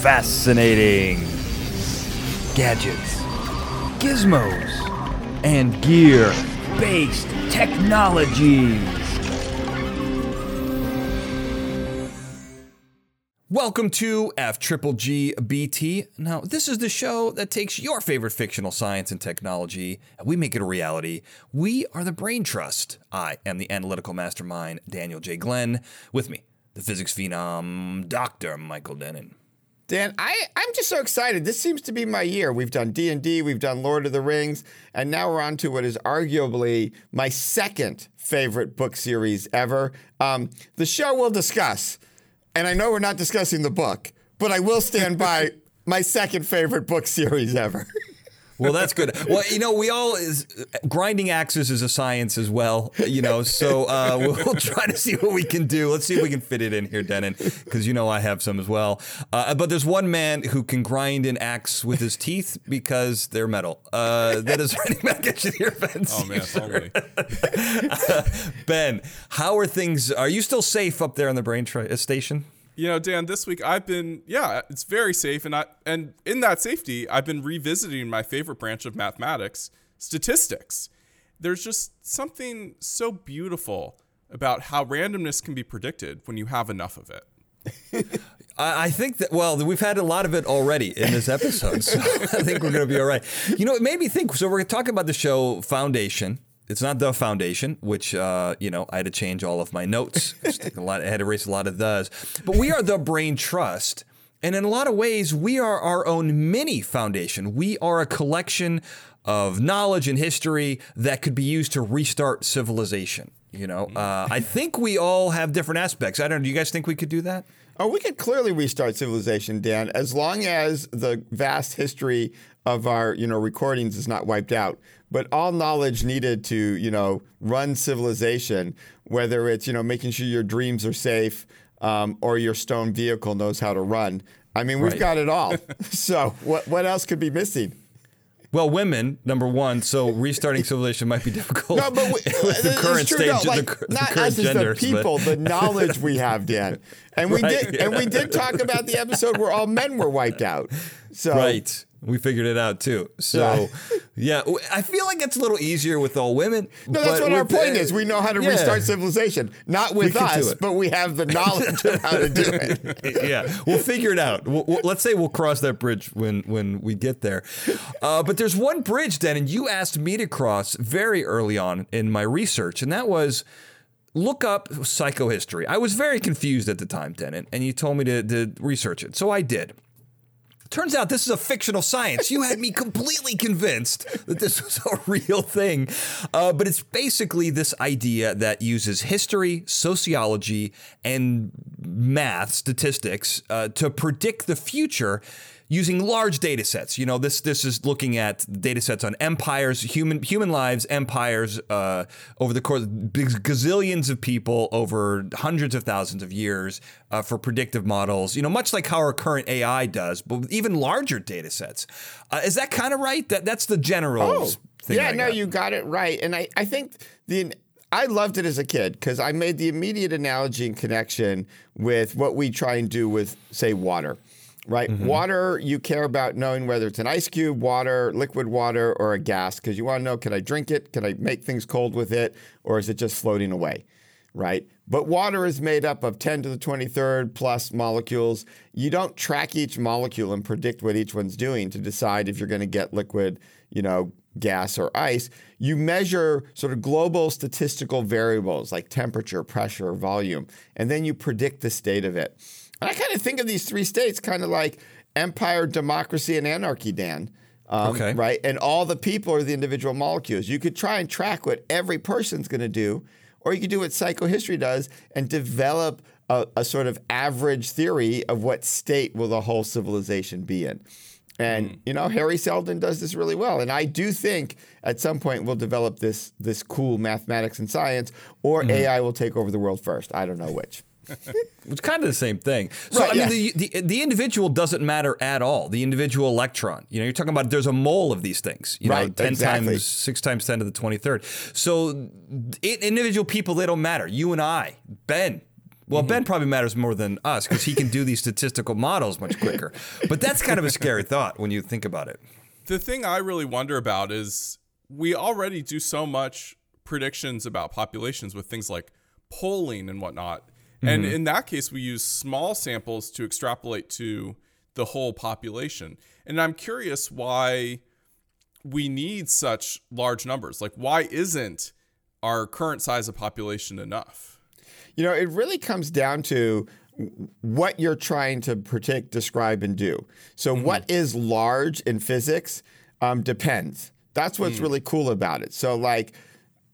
fascinating gadgets, gizmos, and gear based technologies. Welcome to F Triple G BT. Now, this is the show that takes your favorite fictional science and technology and we make it a reality. We are the Brain Trust. I am the analytical mastermind, Daniel J. Glenn. With me, the physics phenom, Dr. Michael Dennin. Dan, I, I'm just so excited. This seems to be my year. We've done D&D, we've done Lord of the Rings, and now we're on to what is arguably my second favorite book series ever. Um, the show we'll discuss, and I know we're not discussing the book, but I will stand by my second favorite book series ever. Well, that's good. Well, you know, we all is grinding axes is a science as well. You know, so uh, we'll, we'll, try to see what we can do. Let's see if we can fit it in here, Dennin, because you know I have some as well. Uh, but there's one man who can grind an axe with his teeth because they're metal. Uh, that is running back here, Ben. Oh man, totally. ben, how are things? Are you still safe up there on the brain tra- station? You know, Dan, this week I've been yeah, it's very safe and I and in that safety, I've been revisiting my favorite branch of mathematics, statistics. There's just something so beautiful about how randomness can be predicted when you have enough of it. I think that, well, we've had a lot of it already in this episode, so I think we're going to be all right. You know, it made me think. So, we're talking about the show Foundation, it's not the foundation, which uh, you know I had to change all of my notes. a lot, I had to erase a lot of those. But we are the Brain Trust, and in a lot of ways, we are our own mini foundation. We are a collection of knowledge and history that could be used to restart civilization. You know, uh, I think we all have different aspects. I don't know. Do you guys think we could do that? Oh, we could clearly restart civilization, Dan, as long as the vast history of our, you know, recordings is not wiped out. But all knowledge needed to, you know, run civilization, whether it's, you know, making sure your dreams are safe um, or your stone vehicle knows how to run. I mean, we've right. got it all. so what what else could be missing? Well, women, number one, so restarting civilization might be difficult no, but we, with the current true, stage no, like, the, not the current us genders. the people, the knowledge we have, Dan. And we right, did yeah. and we did talk about the episode where all men were wiped out. So Right. We figured it out too. So, yeah, I feel like it's a little easier with all women. No, that's what our point is. We know how to yeah. restart civilization. Not with us, but we have the knowledge of how to do it. yeah, we'll figure it out. We'll, we'll, let's say we'll cross that bridge when when we get there. Uh, but there's one bridge, and you asked me to cross very early on in my research, and that was look up psychohistory. I was very confused at the time, Dennin, and you told me to, to research it. So I did. Turns out this is a fictional science. You had me completely convinced that this was a real thing. Uh, but it's basically this idea that uses history, sociology, and math, statistics, uh, to predict the future using large data sets. You know, this this is looking at data sets on empires, human human lives, empires uh, over the course of gazillions of people over hundreds of thousands of years uh, for predictive models. You know, much like how our current AI does, but with even larger data sets. Uh, is that kind of right? That that's the general. Oh, yeah, no, you got it right, and I I think the. I loved it as a kid because I made the immediate analogy and connection with what we try and do with, say, water right? Mm-hmm. Water, you care about knowing whether it's an ice cube, water, liquid water, or a gas, because you want to know can I drink it? Can I make things cold with it? Or is it just floating away, right? But water is made up of 10 to the 23rd plus molecules. You don't track each molecule and predict what each one's doing to decide if you're going to get liquid, you know, gas or ice. You measure sort of global statistical variables like temperature, pressure, volume, and then you predict the state of it. And I kind of think of these three states kind of like empire, democracy, and anarchy, Dan. Um, okay. Right? And all the people are the individual molecules. You could try and track what every person's going to do, or you could do what psychohistory does and develop a, a, sort of average theory of what state will the whole civilization be in. And mm. you know, Hari Seldon does this really well. And I do think at some point we'll develop this this cool mathematics and science, or mm. AI will take over the world first. I don't know which. It's kind of the same thing. So right, I mean, yeah. the, the, the individual doesn't matter at all. The individual electron. You know, you're talking about there's a mole of these things. You right, know, ten exactly. times six times ten to the twenty third. So it, individual people they don't matter. You and I, Ben, Well, mm-hmm. Ben probably matters more than us because he can do these statistical models much quicker. But that's kind of a scary thought when you think about it. The thing I really wonder about is we already do so much predictions about populations with things like polling and whatnot. And mm-hmm. in that case, we use small samples to extrapolate to the whole population. And I'm curious why we need such large numbers. Like, why isn't our current size of population enough? You know, it really comes down to what you're trying to predict, describe, and do. So, mm-hmm. what is large in physics um, depends. That's what's mm. really cool about it. So, like,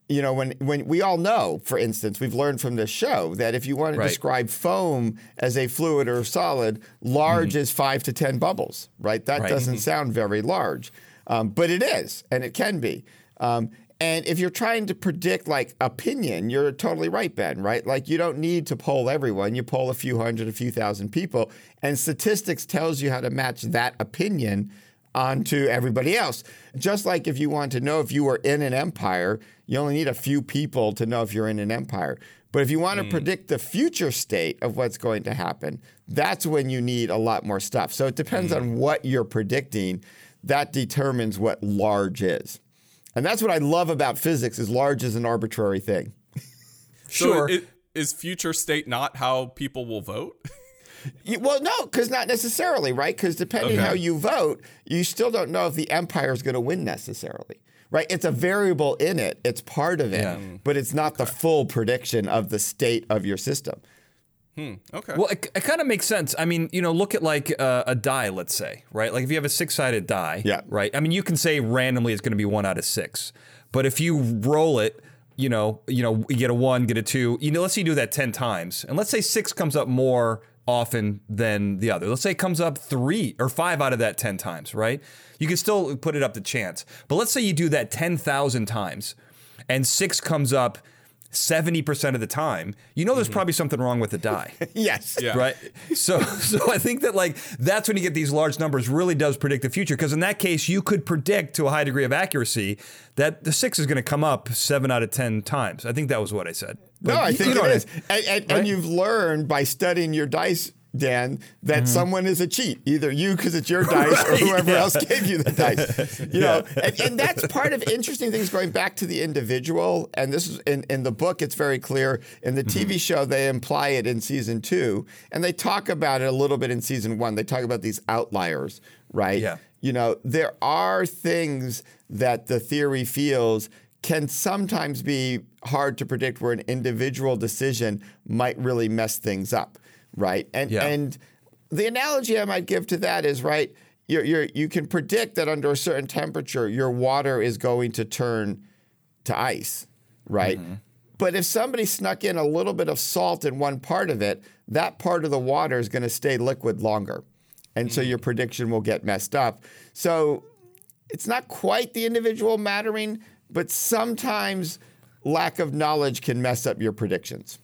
you know, when when we all know, for instance, we've learned from this show that if you want to Right. describe foam as a fluid or a solid, large is five to ten bubbles, right? That Right. doesn't sound very large, um, but it is, and it can be. Um, and if you're trying to predict like opinion, you're totally right, Ben. Right? Like you don't need to poll everyone. You poll a few hundred, a few thousand people, and statistics tells you how to match that opinion onto everybody else. Just like if you want to know if you were in an empire, you only need a few people to know if you're in an empire. But if you want to mm. predict the future state of what's going to happen, that's when you need a lot more stuff. So it depends mm. on what you're predicting. That determines what large is. And that's what I love about physics is large is an arbitrary thing. Sure. So it, is future state not how people will vote? You- Well, no, because not necessarily, right? Because depending Okay. how you vote, you still don't know if the empire is going to win necessarily, right? It's a variable in it, it's part of it, Yeah. but it's not the full prediction of the state of your system. Hmm. Okay. Well, it, it kind of makes sense. I mean, you know, look at like uh, a die, let's say, right? Like if you have a six-sided die, Yeah. right? I mean, you can say randomly it's going to be one out of six, but if you roll it, you know, you know, you get a one, get a two. You know, let's say you do that ten times, and let's say six comes up more often than the other. Let's say it comes up three or five out of that ten times, right? You can still put it up to chance, but let's say you do that ten thousand times, and six comes up. 70% of the time, you know there's mm-hmm. probably something wrong with the die yes. Yeah. right so so i think that like that's when you get these large numbers really does predict the future because in that case you could predict to a high degree of accuracy that the six is going to come up seven out of ten times i think that was what i said No, I think you know it what is. And, and, and you've learned by studying your dice, Dan, that Mm-hmm. someone is a cheat. Either you because it's your dice or whoever else gave you the dice. You know, and, and that's part of interesting things going back to the individual. And this is in, in the book, it's very clear. In the Mm-hmm. TV show, they imply it in season two. And they talk about it a little bit in season one. They talk about these outliers, right? Yeah. You know, there are things that the theory feels can sometimes be hard to predict where an individual decision might really mess things up, right? And Yeah. and the analogy I might give to that is right. You're, you're, you can predict that under a certain temperature, your water is going to turn to ice, right? Mm-hmm. But if somebody snuck in a little bit of salt in one part of it, that part of the water is going to stay liquid longer. And so mm. your prediction will get messed up. So it's not quite the individual mattering, but sometimes lack of knowledge can mess up your predictions.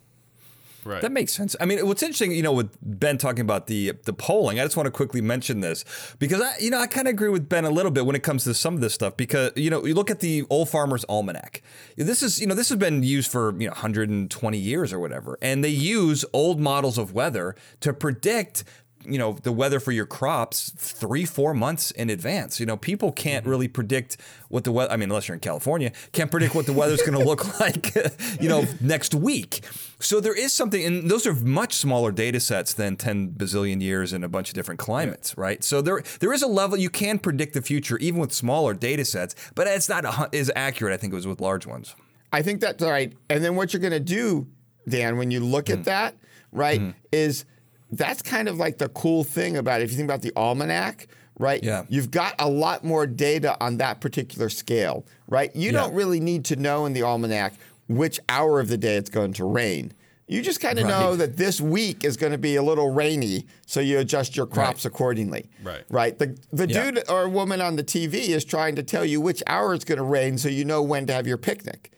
Right. That makes sense. I mean, what's interesting, you know, with Ben talking about the the polling, I just want to quickly mention this because I, you know, I kind of agree with Ben a little bit when it comes to some of this stuff because you know, you look at the Old Farmer's Almanac. This is, you know, this has been used for you know 120 years or whatever, and they use old models of weather to predict you know the weather for your crops three four months in advance. You know people can't really predict what the weather i mean unless you're in california can't predict what the weather's going to look like you know next week. So there is something and those are much smaller data sets than 10 bazillion years in a bunch of different climates right? So there there is a level you can predict the future even with smaller data sets but it's not a, as accurate i think it was with large ones. I think that's right. And then what you're going to do, Dan, when you look Mm. at that, right, is that's kind of like the cool thing about it. If you think about the almanac, right? Yeah. You've got a lot more data on that particular scale, right? You Yeah. don't really need to know in the almanac which hour of the day it's going to rain. You just kind of know that this week is going to be a little rainy, so you adjust your crops accordingly. Right. Right. The the Yeah. dude or woman on the TV is trying to tell you which hour it's going to rain, so you know when to have your picnic.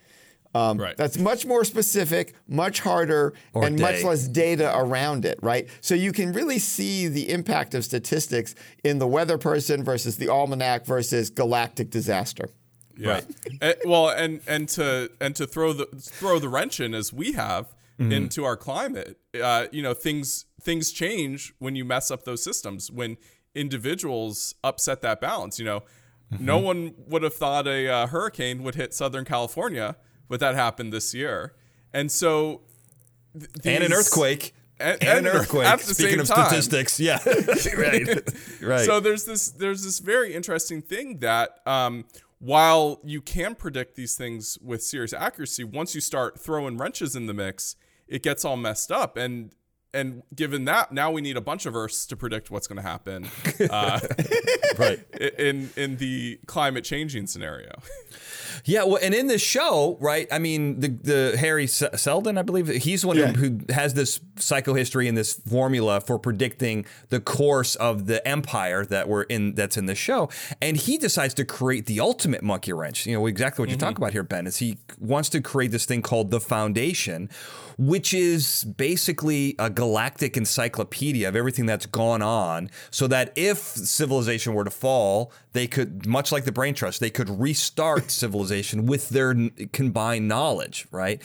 Um, Right. That's much more specific, much harder, Or and much less data around it, right? So you can really see the impact of statistics in the weather person versus the almanac versus galactic disaster. Yeah. Eh, well, and and to and to throw the throw the wrench in as we have, into our climate. Uh, you know, things things change when you mess up those systems. When individuals upset that balance, you know, no one would have thought a uh, hurricane would hit Southern California, but that happened this year, and so th- and an these- earthquake. and, And an earthquake. at the Speaking same of time. statistics, yeah, right, right. So there's this there's this very interesting thing that um, while you can predict these things with serious accuracy, once you start throwing wrenches in the mix, it gets all messed up. And and given that, now we need a bunch of Earths to predict what's going to happen uh, right. in in the climate changing scenario. Yeah, well, and in this show, right? I mean, the the Hari S- Seldon, I believe, he's the one Yeah. who, who has this psychohistory and this formula for predicting the course of the empire that we're in. That's in the show, and he decides to create the ultimate monkey wrench. You know exactly what you're talking mm-hmm. about here, Ben. Is he wants to create this thing called the Foundation, which is basically a galactic encyclopedia of everything that's gone on, so that if civilization were to fall, they could, much like the Brain Trust, they could restart civilization with their n- combined knowledge, right?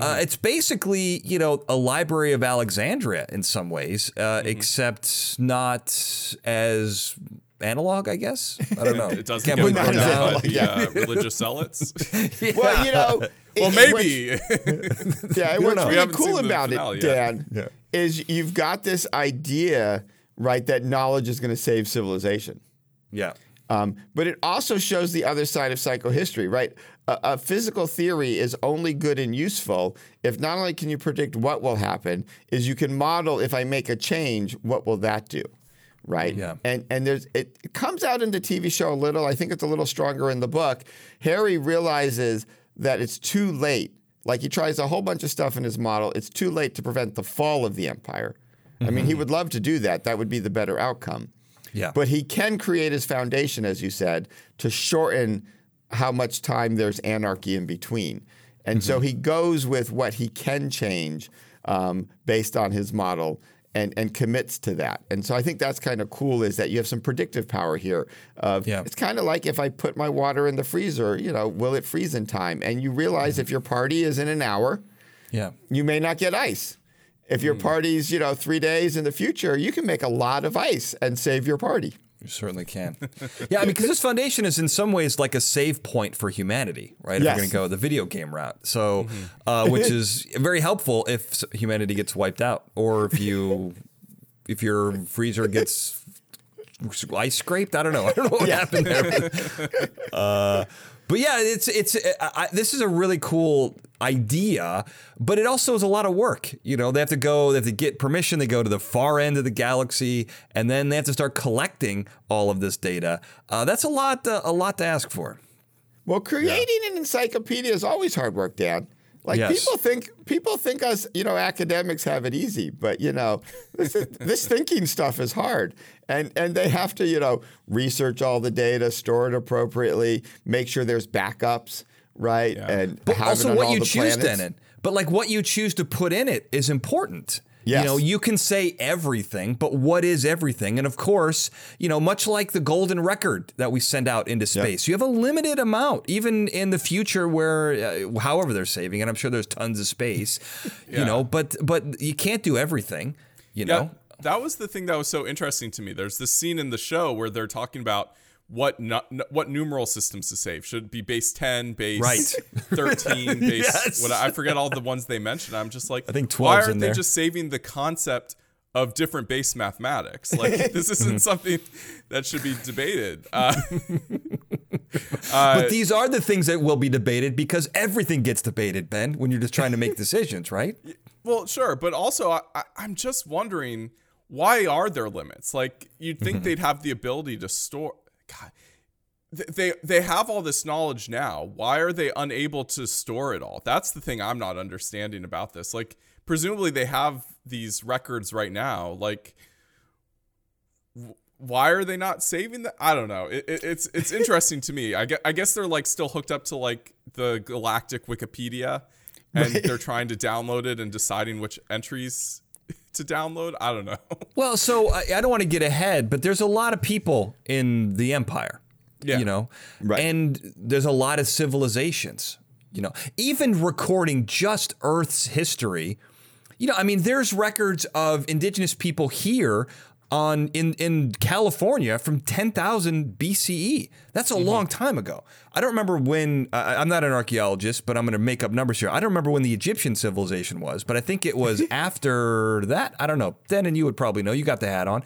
Uh, it's basically, you know, a Library of Alexandria in some ways, uh, except not as analog, I guess. I don't know. It doesn't Can't get believe burned down now- by uh, religious zealots. Well, you know, well, it- maybe. what's- yeah, what's know. We really haven't cool seen the about it, yet. Dan, Yeah. is you've got this idea, right, that knowledge is going to save civilization. yeah. Um, but it also shows the other side of psychohistory, right? A, a physical theory is only good and useful if not only can you predict what will happen, is you can model if I make a change, what will that do, right? Yeah. And and there's it, it comes out in the TV show a little. I think it's a little stronger in the book. Hari realizes that it's too late. Like he tries a whole bunch of stuff in his model. It's too late to prevent the fall of the empire. I mean, he would love to do that. That would be the better outcome. Yeah. But he can create his foundation, as you said, to shorten how much time there's anarchy in between. And so he goes with what he can change um, based on his model and, and commits to that. And so I think that's kind of cool is that you have some predictive power here. Of, Yeah. It's kind of like if I put my water in the freezer, you know, will it freeze in time? And you realize mm-hmm. if your party is in an hour, Yeah. you may not get ice. If your mm. party's, you know, three days in the future, you can make a lot of ice and save your party. You certainly can. yeah, I mean, because this foundation is in some ways like a save point for humanity, right? If Yes. we're going to go the video game route, so uh, which is very helpful if humanity gets wiped out, or if you if your freezer gets ice scraped. I don't know. I don't know what happened there. Uh, but yeah, it's it's I, I, this is a really cool idea, but it also is a lot of work. You know, they have to go, they have to get permission. They go to the far end of the galaxy, and then they have to start collecting all of this data. Uh, that's a lot, uh, a lot to ask for. Well, creating an encyclopedia is always hard work, Dan. Like Yes. people think people think us, you know, academics have it easy, but you know, this, is, this thinking stuff is hard. And and they have to, you know, research all the data, store it appropriately, make sure there's backups, right? Yeah. And But have it also, on what all you choose planets. in it. But like what you choose to put in it is important. Yes. You know, you can say everything, but what is everything? And of course, you know, much like the golden record that we send out into space, you have a limited amount, even in the future where, uh, however they're saving And I'm sure there's tons of space, you know, but but you can't do everything, you Yeah, know. that was the thing that was so interesting to me. There's this scene in the show where they're talking about what nu- what numeral systems to save. Should it be base 10, base Right. 13, base Yes. what I forget all the ones they mentioned. I'm just like I think why aren't they there. just saving the concept of different base mathematics? Like this isn't something that should be debated. Uh, but these are the things that will be debated because everything gets debated, Ben, when you're just trying to make decisions, right? Well, sure, but also I, I, I'm just wondering why are there limits? Like you'd think Mm-hmm. they'd have the ability to store. God, they they have all this knowledge now. Why are they unable to store it all? That's the thing I'm not understanding about this. Like presumably they have these records right now. Like why are they not saving that? I don't know. It, it, it's it's interesting to me. I guess, I guess they're like still hooked up to like the galactic Wikipedia, and they're trying to download it and deciding which entries to download. I don't know. Well, so I, I don't want to get ahead, but there's a lot of people in the empire. Yeah. You know, Right. and there's a lot of civilizations. You know, even recording just Earth's history You know, I mean, there's records of indigenous people here on in in California from 10,000 BCE. That's a mm-hmm. long time ago. I don't remember when. Uh, I'm not an archaeologist, but I'm going to make up numbers here. I don't remember when the Egyptian civilization was, but I think it was after that. I don't know. Then and you would probably know. You got the hat on.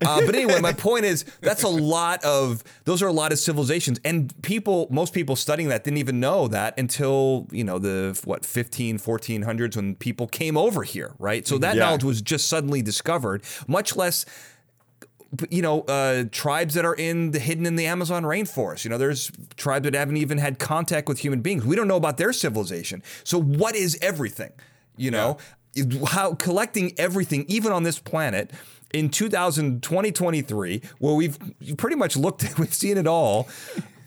Uh, but anyway, my point is that's a lot of those are a lot of civilizations, and people, most people studying that didn't even know that until you know the what 15, 1400s when people came over here, right? So that yeah. knowledge was just suddenly discovered, much less you know, uh, tribes that are in the hidden in the Amazon rainforest. You know, there's tribes that haven't even had contact with human beings. We don't know about their civilization. So what is everything? You know, yeah. how collecting everything, even on this planet. In 2000, 2023, where we've pretty much looked at, we've seen it all.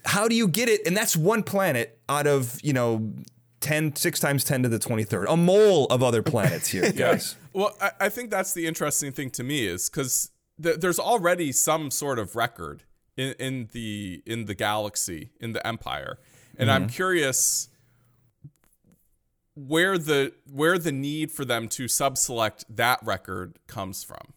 How do you get it? And that's one planet out of, you know, 10, 6 times 10 to the 23rd, a mole of other planets here, guys. well, I, I, think that's the interesting thing to me is because th- there's already some sort of record in, in the in the galaxy in the empire and mm-hmm. i'm curious where the where the need for them to subselect that record comes from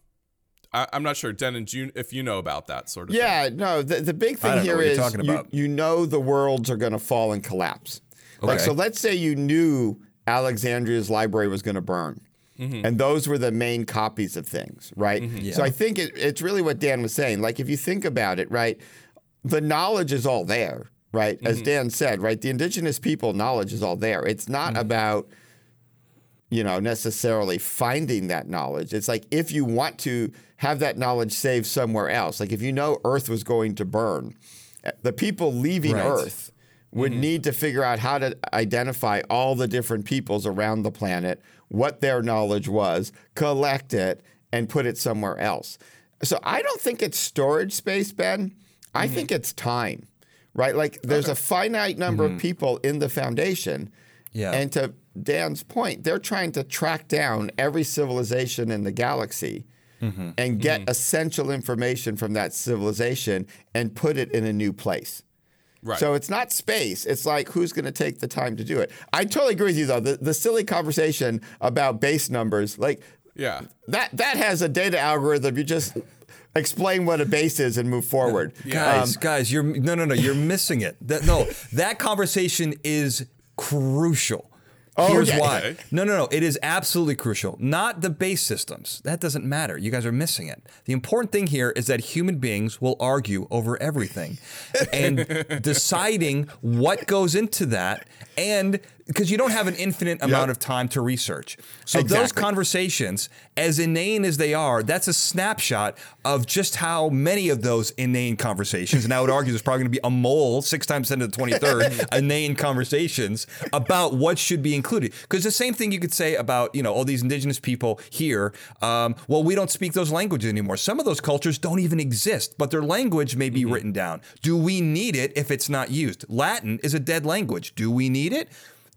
I, am not sure, Dennin, you, if you know about that sort of yeah, thing. no, the, the big thing here is you, you, know the worlds are going to fall and collapse. Okay. Like, so let's say you knew Alexandria's library was going to burn. Mm-hmm. And those were the main copies of things, right? Mm-hmm. Yeah. So I think it, it's really what Dan was saying. Like, if you think about it, right, the knowledge is all there, right? As mm-hmm. Dan said, right, the indigenous people knowledge is all there. It's not mm-hmm. about, you know, necessarily finding that knowledge. It's like if you want to have that knowledge saved somewhere else, like if you know Earth was going to burn, eh, the people leaving right. Earth would mm-hmm. need to figure out how to identify all the different peoples around the planet what their knowledge was, collect it, and put it somewhere else. So I don't think it's storage space, Ben. I mm-hmm. think it's time, right? Like there's okay. a finite number mm-hmm. of people in the foundation. Yeah. And to Dan's point, they're trying to track down every civilization in the galaxy mm-hmm. and get mm-hmm. essential information from that civilization and put it in a new place. Right. So it's not space. It's like who's going to take the time to do it. I totally agree with you though. The the silly conversation about base numbers, like yeah, that that has a data algorithm. You just explain what a base is and move forward. Yeah. Guys, um, guys, you're no no no, you're missing it. That, no, that conversation is crucial. Oh, Here's yeah. why. No, no, no. It is absolutely crucial. Not the base systems. That doesn't matter. You guys are missing it. The important thing here is that human beings will argue over everything and deciding what goes into that and because you don't have an infinite amount yep. of time to research. So exactly. those conversations, as inane as they are, that's a snapshot of just how many of those inane conversations, and I would argue there's probably going to be a mole six times ten to the 23rd inane conversations about what should be included. Because the same thing you could say about you know all these indigenous people here. Um, well, we don't speak those languages anymore. Some of those cultures don't even exist, but their language may be mm-hmm. written down. Do we need it if it's not used? Latin is a dead language. Do we need it?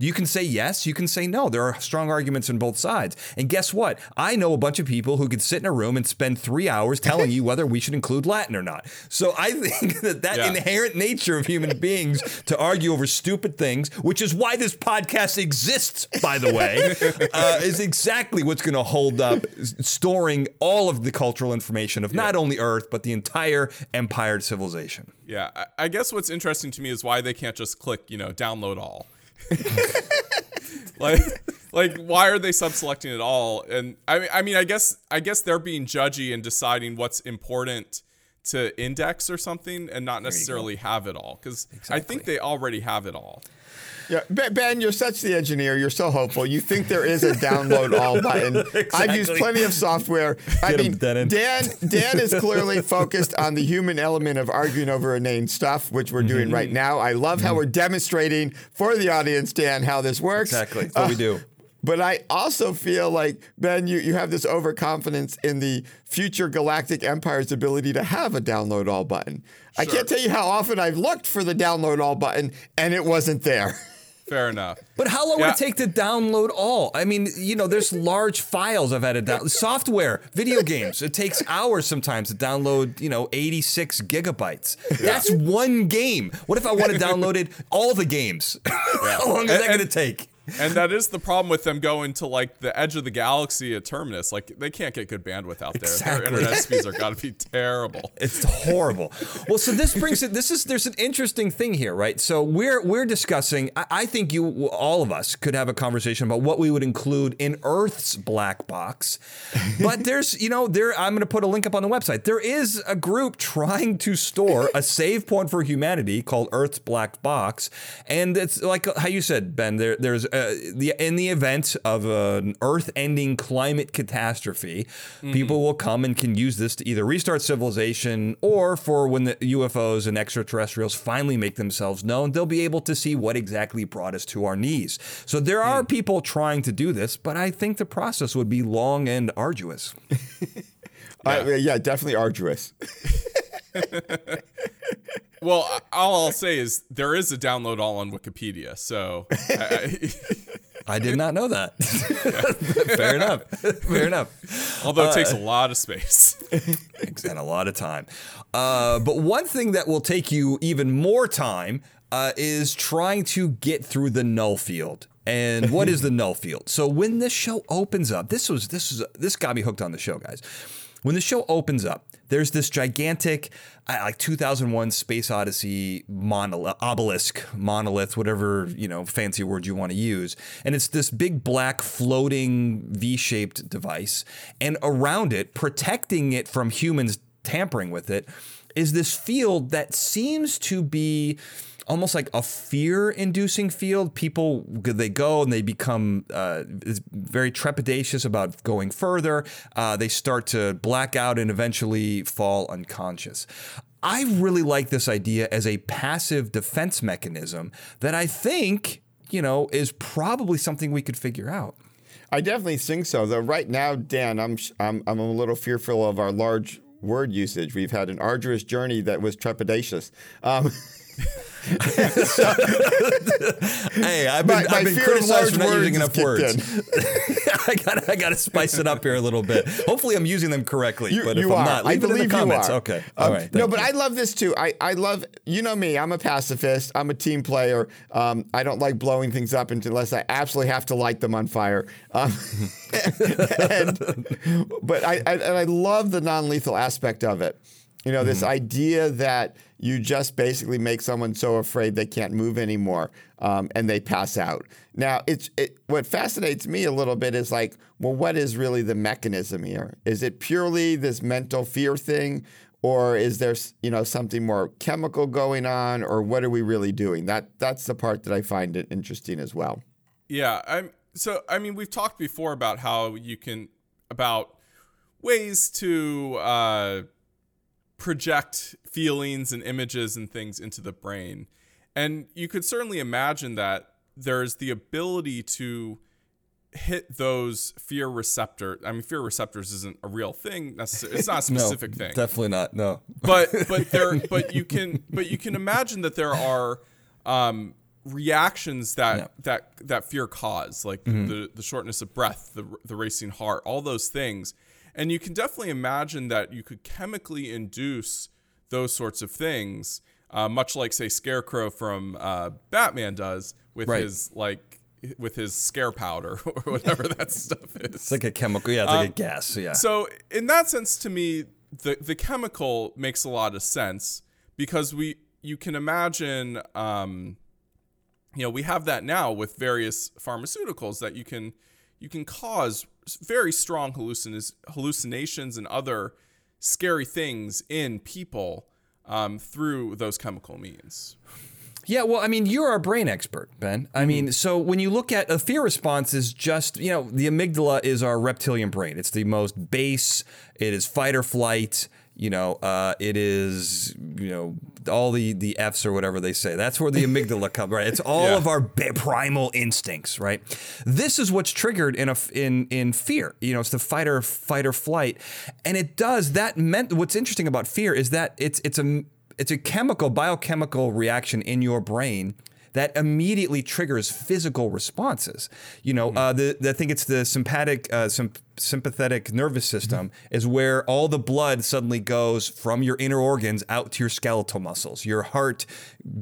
You can say yes, you can say no. There are strong arguments on both sides. And guess what? I know a bunch of people who could sit in a room and spend three hours telling you whether we should include Latin or not. So I think that that yeah. inherent nature of human beings to argue over stupid things, which is why this podcast exists, by the way, uh, is exactly what's going to hold up storing all of the cultural information of yeah. not only Earth, but the entire empired civilization. Yeah. I guess what's interesting to me is why they can't just click, you know, download all. like like why are they subselecting it all and I mean I mean I guess I guess they're being judgy and deciding what's important to index or something and not necessarily have it all cuz exactly. I think they already have it all. Yeah, Ben, you're such the engineer. You're so hopeful. You think there is a download all button. exactly. I've used plenty of software. I Get mean, Dan Dan is clearly focused on the human element of arguing over inane stuff, which we're mm-hmm. doing right now. I love how mm-hmm. we're demonstrating for the audience, Dan, how this works. Exactly. That's what uh, we do. But I also feel like, Ben, you, you have this overconfidence in the future galactic empire's ability to have a download all button. Sure. I can't tell you how often I've looked for the download all button and it wasn't there. Fair enough. But how long yeah. would it take to download all? I mean, you know, there's large files I've had to download. Software, video games, it takes hours sometimes to download, you know, 86 gigabytes. Yeah. That's one game. What if I want to download it, all the games? Yeah. how long is and, that going to take? And that is the problem with them going to like the edge of the galaxy at Terminus. Like they can't get good bandwidth out there. Exactly. Their internet speeds are got to be terrible. It's horrible. well, so this brings it. This is there's an interesting thing here, right? So we're we're discussing. I, I think you, all of us, could have a conversation about what we would include in Earth's black box. But there's, you know, there. I'm going to put a link up on the website. There is a group trying to store a save point for humanity called Earth's black box, and it's like how you said, Ben. There, there's uh, the in the event of an Earth-ending climate catastrophe, people will come and can use this to either restart civilization or for when the UFOs and extraterrestrials finally make themselves known, they'll be able to see what exactly brought us to our knees. So there are people trying to do this, but I think the process would be long and arduous. Uh, yeah, definitely arduous. Well, all I'll say is there is a download all on Wikipedia. So I, I did not know that. Fair enough. Fair enough. Although it takes a lot of space. and a lot of time. Uh, but one thing that will take you even more time uh, is trying to get through the null field. And what is the null field? So when this show opens up, this was this was this got me hooked on the show, guys. When the show opens up, there's this gigantic, like 2001 Space Odyssey monolith, obelisk, monolith, whatever you know fancy word you want to use, and it's this big black floating V-shaped device, and around it, protecting it from humans tampering with it, is this field that seems to be almost like a fear-inducing field. People they go and they become uh, very trepidatious about going further. Uh, they start to black out and eventually fall unconscious. I really like this idea as a passive defense mechanism that I think you know is probably something we could figure out. I definitely think so. Though right now, Dan, I'm I'm I'm a little fearful of our large word usage. We've had an arduous journey that was trepidatious. Um, Hey, I've been, My- my I've been criticized for not using enough words. I got I got to spice it up here a little bit. Hopefully, I'm using them correctly. You, but you if I'm not, I leave it in the comments. you are. Okay. All Um, right. no, but you. I love this too. I, I love, you know me, I'm a pacifist. I'm a team player. Um, I don't like blowing things up unless I absolutely have to light them on fire. Um, and, but I, I, and I love the non lethal aspect of it. You know, this idea that you just basically make someone so afraid they can't move anymore um, and they pass out. Now, it's it, what fascinates me a little bit is like, well, what is really the mechanism here? Is it purely this mental fear thing? Or is there, you know, something more chemical going on, or what are we really doing? That that's the part that I find it interesting as well. Yeah, I'm so I mean we've talked before about how you can about ways to uh, project feelings and images and things into the brain. And you could certainly imagine that there's the ability to hit those fear receptor. I mean, fear receptors isn't a real thing. Necessarily. It's not a no, specific thing Definitely not. No. but but there but you can but you can imagine that there are um, reactions that that that fear cause like the the shortness of breath the the racing heart all those things and you can definitely imagine that you could chemically induce those sorts of things uh, much like say scarecrow from uh, batman does with Right. his like with his scare powder or whatever that stuff is It's like a chemical. Yeah, it's like a gas. Yeah. so in that sense, to me, the the chemical makes a lot of sense because we you can imagine, um, you know, we have that now with various pharmaceuticals that you can you can cause very strong hallucin- hallucinations and other scary things in people um, through those chemical means. Yeah, well, I mean, you're our brain expert, Ben. I mean, so when you look at a fear response, is just you know the amygdala is our reptilian brain. It's the most base. It is fight or flight. You know, uh, it is you know all the the Fs or whatever they say. That's where the amygdala comes. Right. It's all Yeah. of our primal instincts. Right. This is what's triggered in a in in fear. You know, it's the fight or fight or flight, and it does that. Meant what's interesting about fear is that it's it's a it's a chemical biochemical reaction in your brain that immediately triggers physical responses. You know, uh, the, the I think it's the sympathetic uh, symp- sympathetic nervous system is where all the blood suddenly goes from your inner organs out to your skeletal muscles. Your heart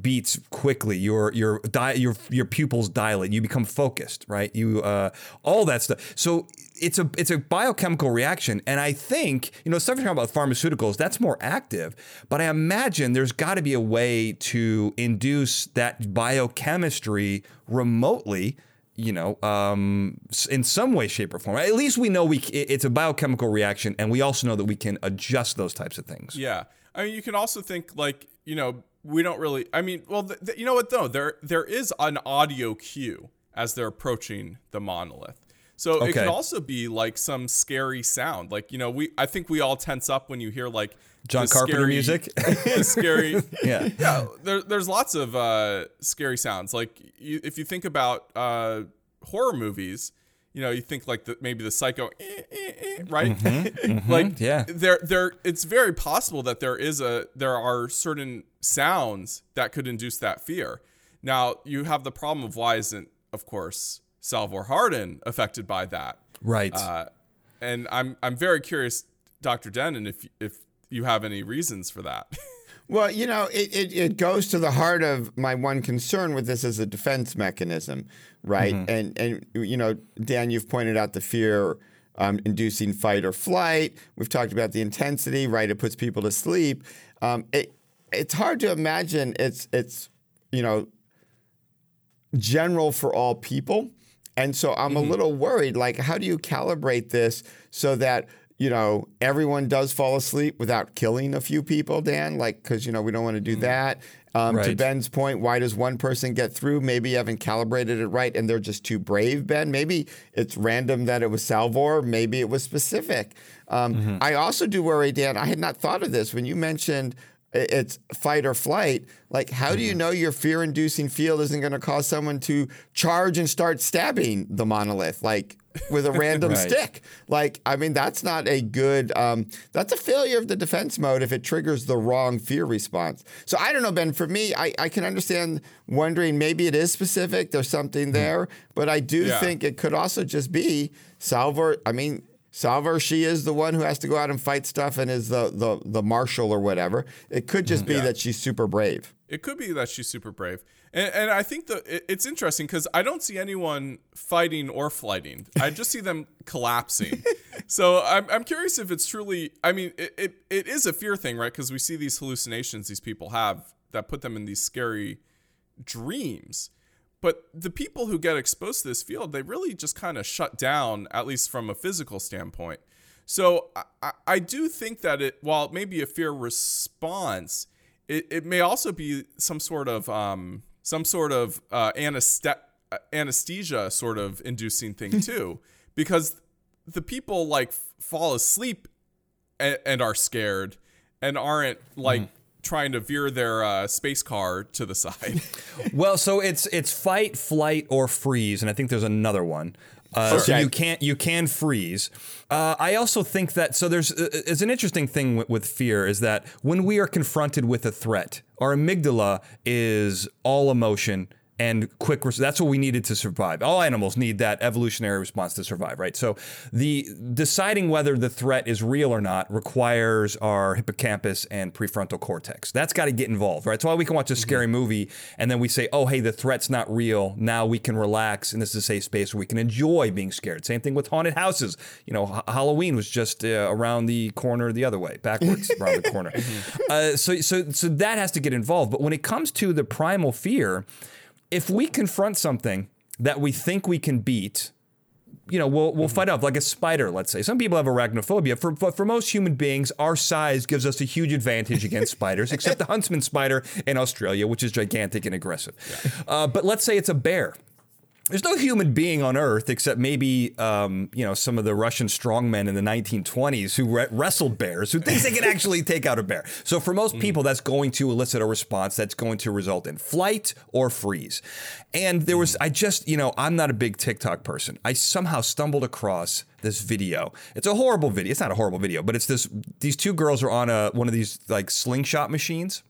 beats quickly. Your your di- your your pupils dilate. You become focused, right? You uh, all that stuff. So it's a it's a biochemical reaction, and I think you know stuff you're talking about pharmaceuticals that's more active, but I imagine there's got to be a way to induce that biochemistry remotely. You know, um, in some way, shape, or form. At least we know we it's a biochemical reaction, and we also know that we can adjust those types of things. Yeah, I mean, you can also think like you know we don't really. I mean, well, th- th- you know what though? There there is an audio cue as they're approaching the monolith. So okay. it could also be like some scary sound. Like, you know, we I think we all tense up when you hear like John Carpenter scary, music. scary. yeah. Yeah. There, there's lots of uh, scary sounds. Like you, if you think about uh, horror movies, you know, you think like the, maybe the psycho, eh, eh, eh, right? Mm-hmm, mm-hmm, like yeah, there, there. It's very possible that there is a there are certain sounds that could induce that fear. Now you have the problem of why isn't, of course, Salvor Hardin affected by that. Right. Uh, and I'm I'm very curious, Dr. Dennin, if if you have any reasons for that. Well, you know, it, it, it, goes to the heart of my one concern with this as a defense mechanism, right? Mm-hmm. And and you know, Dan, you've pointed out the fear um, inducing fight or flight. We've talked about the intensity, right? It puts people to sleep. Um, it, it's hard to imagine it's it's you know general for all people. And so I'm mm-hmm. a little worried like how do you calibrate this so that you know everyone does fall asleep without killing a few people Dan like cuz you know we don't want to do mm-hmm. that. Um, right. To Ben's point, why does one person get through? Maybe you haven't calibrated it right and they're just too brave, Ben. Maybe it's random that it was Salvor. Maybe it was specific. Um, mm-hmm. I also do worry, Dan. I had not thought of this when you mentioned it's fight or flight. Like, how do you mm-hmm. know your fear inducing field isn't going to cause someone to charge and start stabbing the monolith, like with a random right. stick? Like, I mean, that's not a good, um, that's a failure of the defense mode if it triggers the wrong fear response. So I don't know, Ben. For me, I, I can understand wondering maybe it is specific, there's something mm-hmm. there, but I do yeah. think it could also just be Salvor. I mean, Salvor, she is the one who has to go out and fight stuff and is the the the marshal or whatever. It could just mm-hmm. be yeah. that she's super brave. It could be that she's super brave, and, and I think that it's interesting because I don't see anyone fighting or flighting. I just see them collapsing. so I'm I'm curious if it's truly. I mean, it it, it is a fear thing, right? Because we see these hallucinations these people have that put them in these scary dreams. But the people who get exposed to this field, they really just kind of shut down, at least from a physical standpoint. So I, I do think that it, while it may be a fear response, it, it may also be some sort of um, some sort of uh, anesthesia, anesthesia sort of inducing thing too, because the people like fall asleep and, and are scared and aren't like mm trying to veer their uh, space car to the side. well, so it's it's fight, flight, or freeze, and I think there's another one. Uh, okay. So you can't you can freeze. Uh, I also think that so there's uh, it's an interesting thing with, with, fear is that when we are confronted with a threat, our amygdala is all emotion and quick that's what we needed to survive. All animals need that evolutionary response to survive right? So the deciding whether the threat is real or not requires our hippocampus and prefrontal cortex. That's got to get involved right? That's why we can watch a scary mm-hmm. movie and then we say oh hey the threat's not real. Now we can relax and this is a safe space where we can enjoy being scared. Same thing with haunted houses. You know H- halloween was just uh, around the corner the other way backwards around the corner. Mm-hmm. uh, so so so that has to get involved. But when it comes to the primal fear if we confront something that we think we can beat, you know, we'll we'll fight off like a spider. Let's say some people have arachnophobia. For but for most human beings, our size gives us a huge advantage against spiders, except the huntsman spider in Australia, which is gigantic and aggressive. Yeah. Uh, but let's say it's a bear there's no human being on Earth except maybe um, you know some of the Russian strongmen in the 1920s who re- wrestled bears, who thinks they can actually take out a bear. So for most people, that's going to elicit a response that's going to result in flight or freeze. And there was, I just, you know, I'm not a big TikTok person. I somehow stumbled across this video. It's a horrible video. It's not a horrible video, but it's this. These two girls are on a one of these like slingshot machines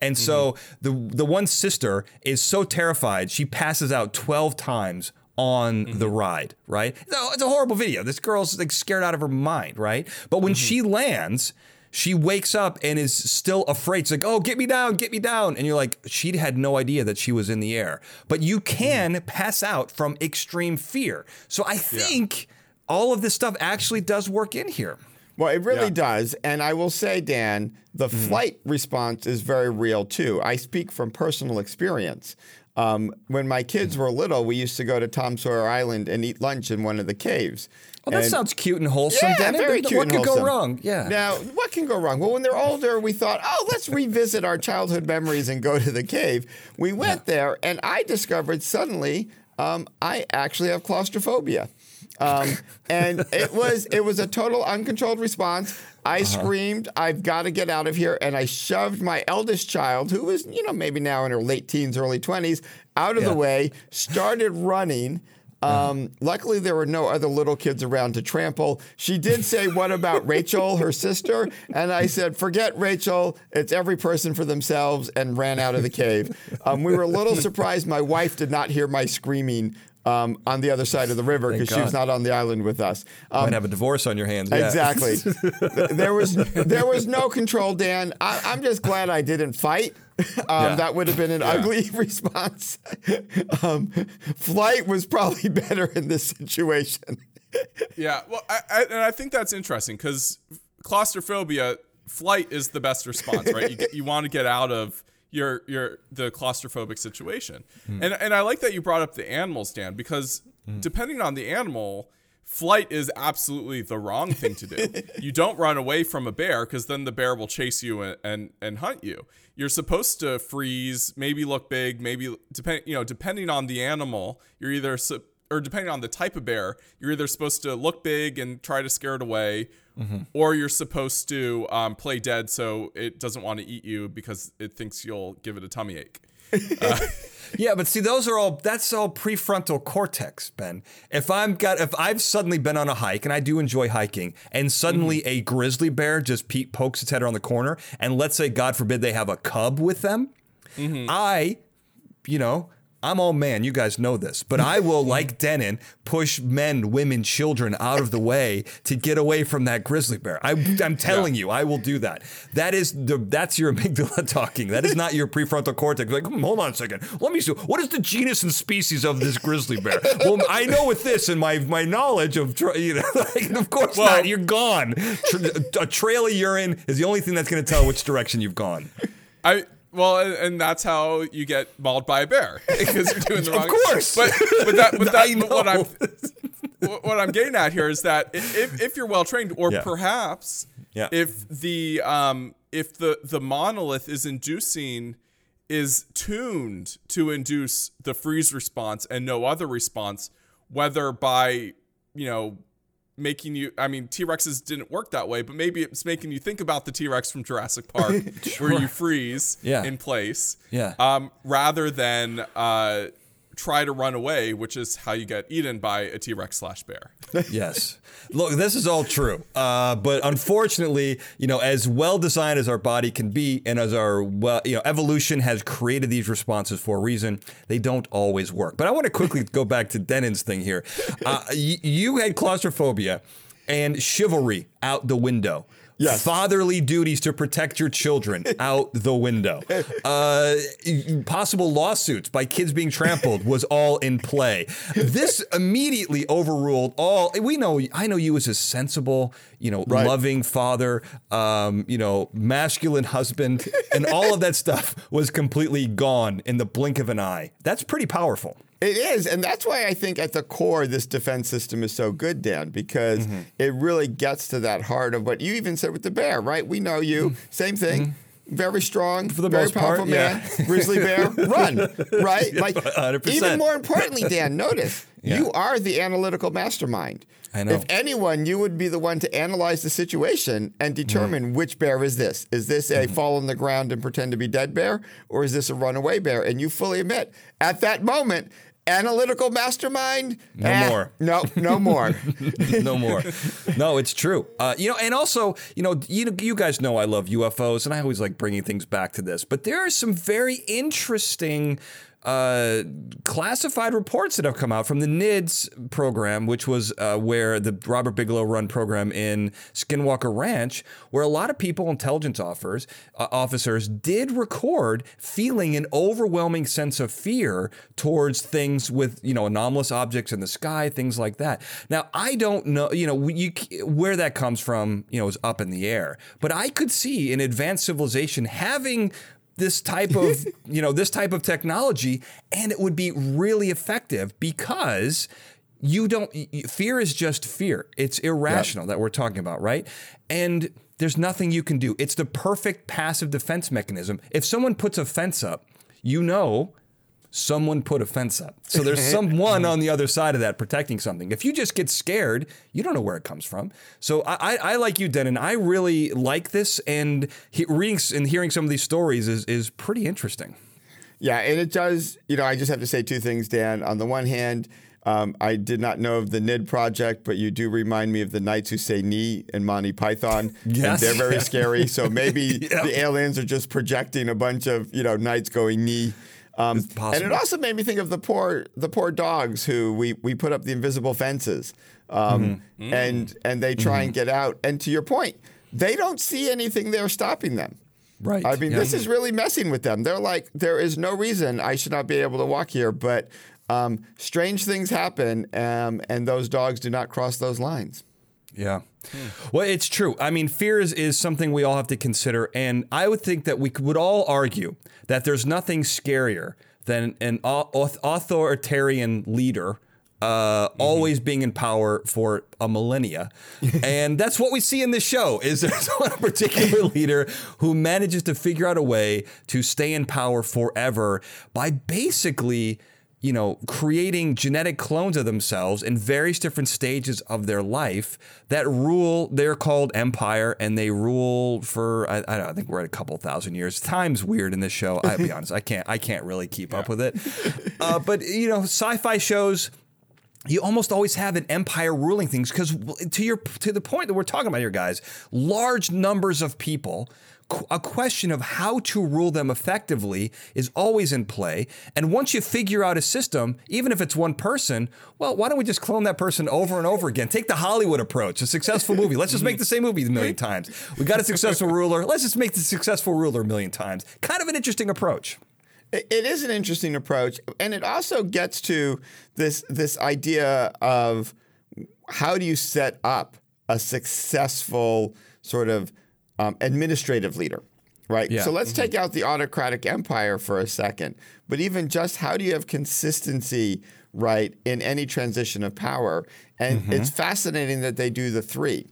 and mm-hmm. so the the one sister is so terrified she passes out 12 times on mm-hmm. the ride, right? No, it's a horrible video. This girl's like scared out of her mind, right? But when mm-hmm. she lands, she wakes up and is still afraid. She's like, "Oh, get me down, get me down!" And you're like, she had no idea that she was in the air. But you mm-hmm. can pass out from extreme fear. So I think all of this stuff actually does work in here. Well, it really Yeah. does. And I will say, Dan, the flight response is very real too. I speak from personal experience. Um, when my kids were little, we used to go to Tom Sawyer Island and eat lunch in one of the caves. Oh, that And- sounds cute and wholesome. yeah, Dennis. very cute What could go wrong? Yeah. Now, what can go wrong? Well, when they're older, we thought, oh, let's revisit our childhood memories and go to the cave. We went there, and I discovered suddenly um, I actually have claustrophobia. Um, and it was it was a total uncontrolled response. I Uh-huh. screamed, "I've got to get out of here!" And I shoved my eldest child, who was you know maybe now in her late teens, early twenties, out of Yeah. the way. Started running. Um, luckily, there were no other little kids around to trample. She did say, What about Rachel, her sister? And I said, Forget Rachel. It's every person for themselves, and ran out of the cave. Um, we were a little surprised my wife did not hear my screaming um, on the other side of the river because she was not on the island with us. Um, Might have a divorce on your hands. Yeah. Exactly. there was there was no control, Dan. I, I'm just glad I didn't fight. Um, Yeah. That would have been an ugly response. Um, flight was probably better in this situation. Yeah, well, I, I, and I think that's interesting because claustrophobia, flight is the best response, right? you you want to get out of your your the claustrophobic situation, hmm. and and I like that you brought up the animals, Dan, because hmm. depending on the animal. Flight is absolutely the wrong thing to do. you don't run away from a bear because then the bear will chase you and, and, and hunt you. You're supposed to freeze, maybe look big, maybe depend you know depending on the animal. You're either or depending on the type of bear, you're either supposed to look big and try to scare it away, or you're supposed to um, play dead so it doesn't want to eat you because it thinks you'll give it a tummy ache. Yeah, but see, those are all that's all prefrontal cortex, Ben. If I'm got if I've suddenly been on a hike and I do enjoy hiking, and suddenly a grizzly bear just pe- pokes its head around the corner, and let's say, God forbid, they have a cub with them, mm-hmm. I, you know. I'm all man, you guys know this, but I will, like Dennin, push men, women, children out of the way to get away from that grizzly bear. I, I'm telling you, I will do that. That is the that's your amygdala talking. That is not your prefrontal cortex. Like, hmm, hold on a second. Let me see. What is the genus and species of this grizzly bear? Well, I know with this and my my knowledge of tra- you know, like, of course Well- not. You're gone. Tra- a trail of urine is the only thing that's going to tell which direction you've gone. I well, and, and that's how you get mauled by a bear because you're doing the wrong. Of course. but but that but that but what I'm what I'm getting at here is that if, if you're well trained, or Yeah. perhaps Yeah. if the um if the the monolith is inducing is tuned to induce the freeze response and no other response, whether by you know making you I mean T-Rexes didn't work that way, but maybe it's making you think about the T-Rex from Jurassic Park where you freeze Yeah. in place. Yeah. Um rather than uh try to run away, which is how you get eaten by a T-Rex slash bear. yes. Look, this is all true. Uh, but unfortunately, you know, as well designed as our body can be, and as our well, you know, evolution has created these responses for a reason, they don't always work. But I want to quickly go back to Dennin's thing here. Uh, y- you had claustrophobia and chivalry out the window. Yes. Fatherly duties to protect your children out the window. Uh, possible lawsuits by kids being trampled was all in play. This immediately overruled all. We know. I know you as a sensible, you know, Right. loving father, um, you know, masculine husband, and all of that stuff was completely gone in the blink of an eye. That's pretty powerful. It is, and that's why I think at the core this defense system is so good, Dan, because Mm-hmm. it really gets to that heart of what you even said with the bear, right? We know you, same thing. Very strong, Mm-hmm. the very most part, powerful yeah. man, grizzly bear, run, right? Like 100%. even more importantly, Dan, notice Yeah. you are the analytical mastermind. I know. If anyone, you would be the one to analyze the situation and determine Mm-hmm. which bear is this. Is this a fall on the ground and pretend to be dead bear, or is this a runaway bear? And you fully admit at that moment, analytical mastermind. No eh, more. No, no more. no more. No, it's true. Uh, you know, and also, you know, you you guys know I love UFOs, and I always like bringing things back to this. But there are some very interesting. Uh, classified reports that have come out from the NIDS program, which was uh, where the Robert Bigelow run program in Skinwalker Ranch, where a lot of people, intelligence officers, uh, officers did record feeling an overwhelming sense of fear towards things with, you know, anomalous objects in the sky, things like that. Now, I don't know, you know, you, where that comes from, you know, is up in the air. But I could see an advanced civilization having this type of you know this type of technology and it would be really effective because you don't fear is just fear. It's irrational yep. that we're talking about right? And there's nothing you can do. It's the perfect passive defense mechanism. If someone puts a fence up you know someone put a fence up. So there's someone on the other side of that protecting something. If you just get scared, you don't know where it comes from. So I, I, I like you, Dennin. I really like this, and he, reading and hearing some of these stories is is pretty interesting. Yeah, and it does. You know, I just have to say two things, Dan. On the one hand. Um, I did not know of the NID project, but you do remind me of the Knights Who Say Ni and Monty Python. yes. And they're very scary. So maybe yep. the aliens are just projecting a bunch of, you know, knights going knee. Um, and it also made me think of the poor the poor dogs who we, we put up the invisible fences, um, mm-hmm. and and they try mm-hmm. and get out. And to your point, they don't see anything there stopping them. Right. I mean, yeah. this is really messing with them. They're like, there is no reason I should not be able to walk here, but um, strange things happen, um, and those dogs do not cross those lines. Yeah. Hmm. Well, it's true. I mean, fear is, is something we all have to consider. And I would think that we would all argue that there's nothing scarier than an authoritarian leader uh, mm-hmm. always being in power for a millennia. and that's what we see in this show is there's one particular leader who manages to figure out a way to stay in power forever by basically – you know, creating genetic clones of themselves in various different stages of their life that rule. They're called empire, and they rule for I, I, know, I think we're at a couple thousand years. Time's weird in this show. I'll be honest, I can't I can't really keep yeah. up with it. Uh, but you know, sci-fi shows you almost always have an empire ruling things because to your to the point that we're talking about here guys large numbers of people a question of how to rule them effectively is always in play. And once you figure out a system, even if it's one person, well, why don't we just clone that person over and over again? Take the Hollywood approach, a successful movie. Let's just make the same movie a million times. We got a successful ruler. Let's just make the successful ruler a million times. Kind of an interesting approach. It is an interesting approach, and it also gets to this this idea of how do you set up a successful sort of um, administrative leader, right? Yeah. So let's mm-hmm. take out the autocratic empire for a second. But even just how do you have consistency, right, in any transition of power? And mm-hmm. it's fascinating that they do the three,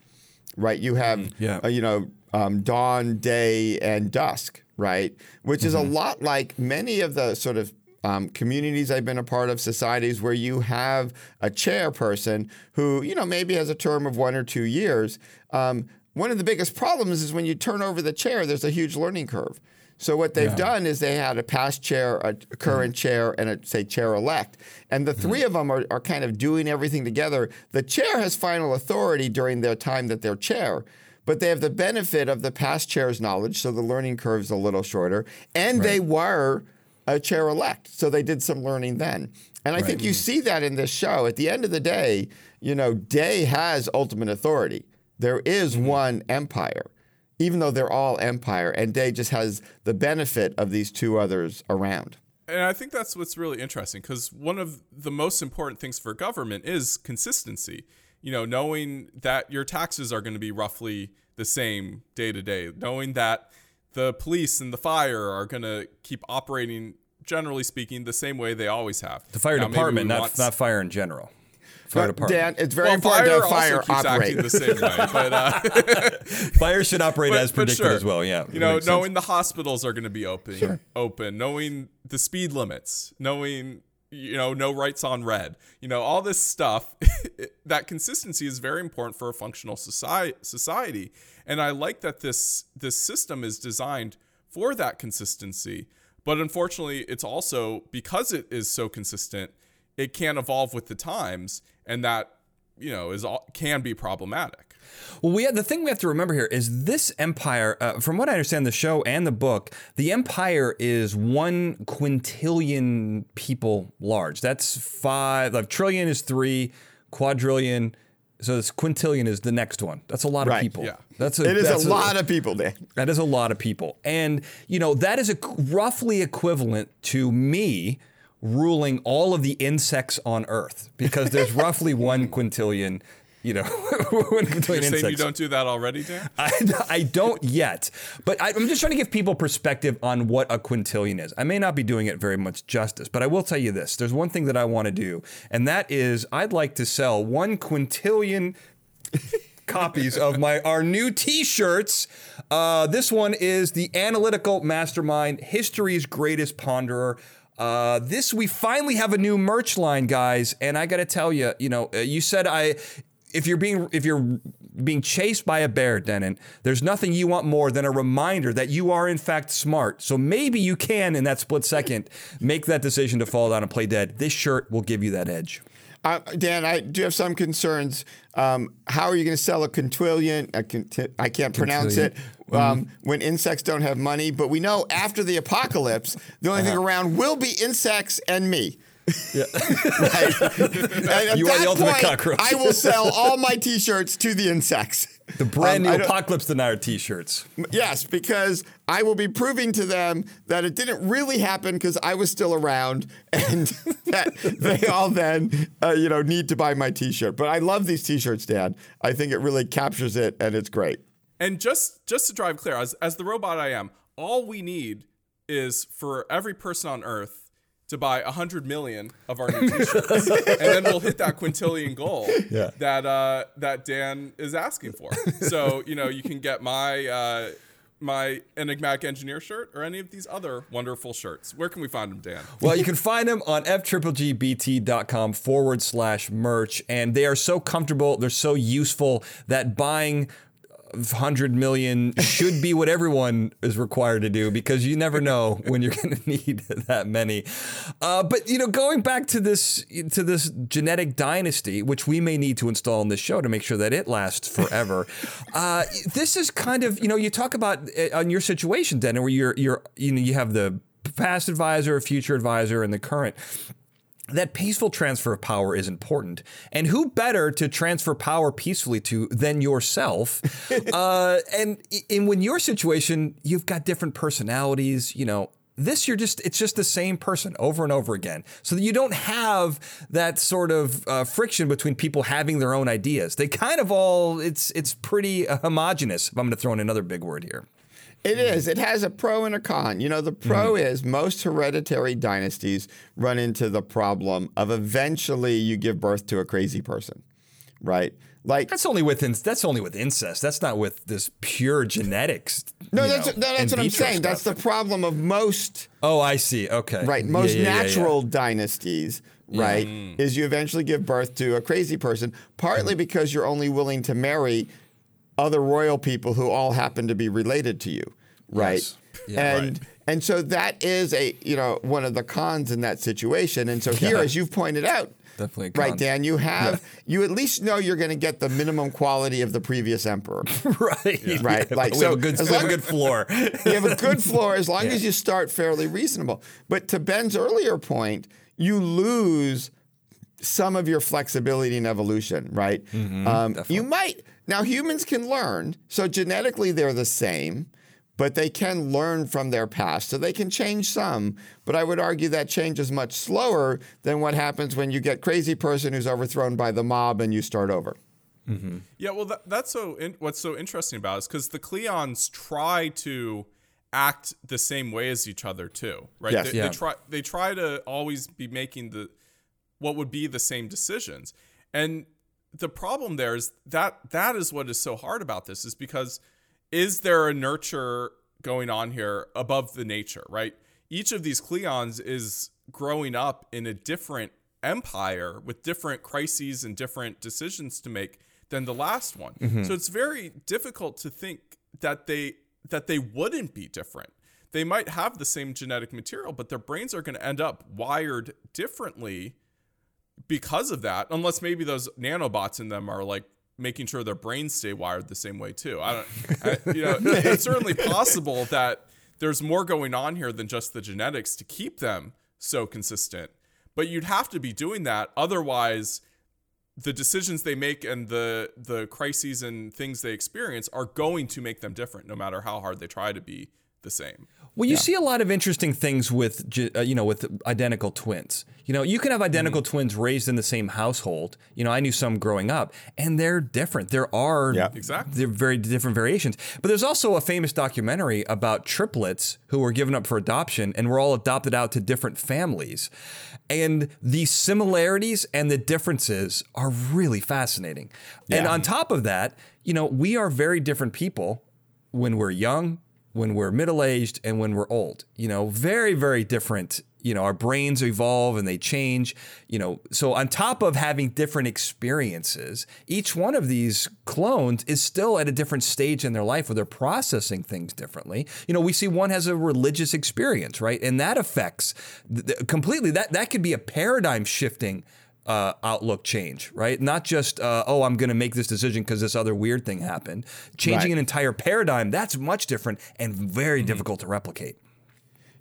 right? You have, mm, yeah. uh, you know, um, dawn, day, and dusk, right? Which mm-hmm. is a mm-hmm. lot like many of the sort of um, communities I've been a part of, societies where you have a chairperson who, you know, maybe has a term of one or two years, um, one of the biggest problems is when you turn over the chair, there's a huge learning curve. So what they've yeah. done is they had a past chair, a current mm chair, and a say chair elect, and the 3 mm of them are, are kind of doing everything together. The chair has final authority during their time that they're chair, but they have the benefit of the past chair's knowledge, so the learning curve is a little shorter, and right. they were a chair elect, so they did some learning then. And I right. think you see that in this show. At the end of the day, you know, Day has ultimate authority. There is mm-hmm. one empire, even though they're all empire, and Day just has the benefit of these two others around. And I think that's what's really interesting because one of the most important things for government is consistency. You know, knowing that your taxes are going to be roughly the same day to day, knowing that the police and the fire are going to keep operating, generally speaking, the same way they always have. The fire now, department, not, want... not fire in general fire department. Dan, it's very well, important fire to fire also operate the same way, but uh, fire should operate but, as predicted sure. as well. Yeah, you know, knowing sense. the hospitals are going to be open, sure. open, knowing the speed limits, knowing you know no rights on red, you know all this stuff. that consistency is very important for a functional society. Society, and I like that this this system is designed for that consistency. But unfortunately, it's also because it is so consistent it can't evolve with the times and that you know is all, can be problematic Well, we have, the thing we have to remember here is this empire. Uh, from what I understand, the show and the book, the empire is one quintillion people large. That's five. Like trillion is three, quadrillion. So this quintillion is the next one. That's a lot Right. of people. Yeah. That's a, It is that's a lot of people, Dan. That is a lot of people. And, you know, that is a, roughly equivalent to me ruling all of the insects on Earth because there's roughly one quintillion, you know, quintillion You're saying insects. you don't do that already, Dan? I, I don't yet, but I, I'm just trying to give people perspective on what a quintillion is. I may not be doing it very much justice, but I will tell you this: there's one thing that I want to do, and that is I'd like to sell one quintillion copies of my our new T-shirts. Uh, this one is the Analytical Mastermind, history's greatest ponderer. Uh, this we finally have a new merch line, guys, and I got to tell you, you know, uh, you said I. If you're being if you're being chased by a bear, Dennin, there's nothing you want more than a reminder that you are in fact smart. So maybe you can, in that split second, make that decision to fall down and play dead. This shirt will give you that edge. Uh, Dan, I do have some concerns. Um, how are you going to sell a quintillion? A quinti- I can't pronounce it. Um, when insects don't have money, but we know after the apocalypse, the only thing around will be insects and me. Yeah. Right? You are the ultimate point, cockroach. I will sell all my T-shirts to the insects. The brand Um, new Apocalypse Denier T-shirts. Yes, because I will be proving to them that it didn't really happen because I was still around, and that they all then, uh, you know, need to buy my T-shirt. But I love these T-shirts, Dad. I think it really captures it, and it's great. And just just to drive clear, as as the robot I am, all we need is for every person on Earth to buy a hundred million of our new T-shirts, and then we'll hit that quintillion goal Yeah. that uh, that Dan is asking for. So you know, you can get my uh, my enigmatic engineer shirt or any of these other wonderful shirts. Where can we find them, Dan? Well, you can find them on fggbt.com forward slash merch. And they are so comfortable, they're so useful that buying 100 million should be what everyone is required to do because you never know when you're going to need that many. Uh, but you know, going back to this to this genetic dynasty, which we may need to install in this show to make sure that it lasts forever. uh, this is kind of you know you talk about uh, on your situation, Dennin, where you're you're you know you have the past advisor, future advisor, and the current that peaceful transfer of power is important. And who better to transfer power peacefully to than yourself? uh, and in when your situation, you've got different personalities, you know. This you're just it's just the same person over and over again. So that you don't have that sort of uh, friction between people having their own ideas. They kind of all it's it's pretty uh, homogenous. If I'm going to throw in another big word here. It is. It has a pro and a con. You know, the pro mm-hmm. is most hereditary dynasties run into the problem of eventually you give birth to a crazy person, right? Like That's only with in, that's only with incest. That's not with this pure genetics. no, that's know, no, that's what I'm saying. That's the problem of most Oh, I see. Okay. right most yeah, yeah, yeah. natural dynasties right mm. is you eventually give birth to a crazy person partly mm-hmm. because you're only willing to marry other royal people who all happen to be related to you right Yes. Yeah, and and so that is a you know one of the cons in that situation and so here Yeah. as you've pointed out Definitely right dan you have you at least know you're going to get the minimum quality of the previous emperor right. Right, Yeah, like, we have so a good, as have a good floor. you have a good floor as long as you start fairly reasonable. But to Ben's earlier point, you lose some of your flexibility and evolution, right? um, you might now humans can learn, so genetically they're the same, but they can learn from their past, so they can change some. But I would argue that change is much slower than what happens when you get crazy person who's overthrown by the mob and you start over. Mm-hmm. Yeah, well, that, that's so. In, what's so interesting about it is because the Cleons try to act the same way as each other too, right? Yes. They, Yeah. they try. They try to always be making the what would be the same decisions, and the problem there is that that is what is so hard about this is because is there a nurture going on here above the nature, right? Each of these Cleons is growing up in a different empire with different crises and different decisions to make than the last one. Mm-hmm. So it's very difficult to think that they that they wouldn't be different. They might have the same genetic material, but their brains are going to end up wired differently because of that unless maybe those nanobots in them are like making sure their brains stay wired the same way too. I don't, I, you know, it's certainly possible that there's more going on here than just the genetics to keep them so consistent. But you'd have to be doing that, otherwise, the decisions they make and the the crises and things they experience are going to make them different, no matter how hard they try to be the same. Well, you yeah. see a lot of interesting things with uh, you know with identical twins. You know, you can have identical mm-hmm. twins raised in the same household. You know, I knew some growing up, and they're different. There are yeah. exactly they're very different variations. But there's also a famous documentary about triplets who were given up for adoption and were all adopted out to different families. And the similarities and the differences are really fascinating. Yeah. And on top of that, you know, we are very different people when we're young, when we're middle aged and when we're old. You know, very, very different. You know, our brains evolve and they change. You know, so on top of having different experiences, each one of these clones is still at a different stage in their life where they're processing things differently. You know, we see one has a religious experience, right? And that affects th- completely, that, that could be a paradigm shifting uh, outlook change, right? Not just, uh, oh, I'm going to make this decision because this other weird thing happened. Changing right. an entire paradigm, that's much different and very mm-hmm. difficult to replicate.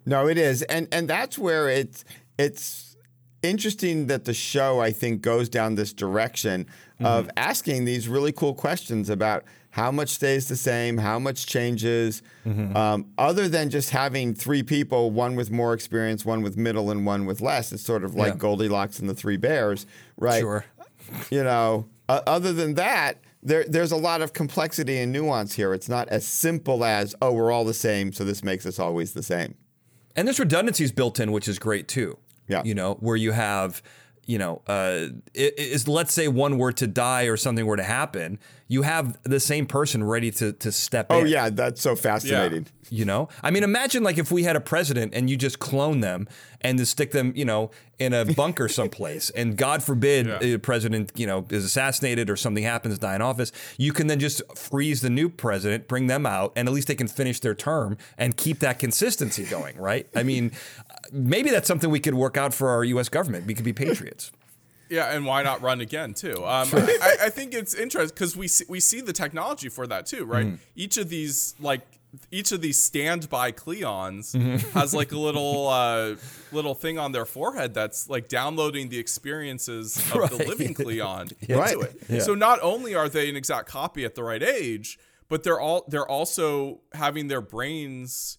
No, it is. And and that's where it's it's interesting that the show I think goes down this direction mm-hmm. of asking these really cool questions about how much stays the same, how much changes, mm-hmm. um, other than just having three people, one with more experience, one with middle, and one with less. It's sort of like yeah. Goldilocks and the Three Bears, right? Sure. You know, uh, other than that, there, there's a lot of complexity and nuance here. It's not as simple as, oh, we're all the same, so this makes us always the same. And there's redundancies built in, which is great too. Yeah. You know, where you have you know, uh, is let's say one were to die or something were to happen, you have the same person ready to to step oh, in. Oh yeah, that's so fascinating. Yeah. You know, I mean, imagine like if we had a president and you just clone them and to stick them, you know, in a bunker someplace, and God forbid yeah. a president, you know, is assassinated or something happens, die in office, you can then just freeze the new president, bring them out, and at least they can finish their term and keep that consistency going, right? I mean, maybe that's something we could work out for our U.S. government. We could be patriots. Yeah, and why not run again too? Um, I, I, think it's interesting because we see, we see the technology for that too, right? Mm. Each of these like each of these standby Cleons mm-hmm. has like a little uh, little thing on their forehead that's like downloading the experiences of right. the living Cleon yeah. into right. it. Yeah. So not only are they an exact copy at the right age, but they're all they're also having their brains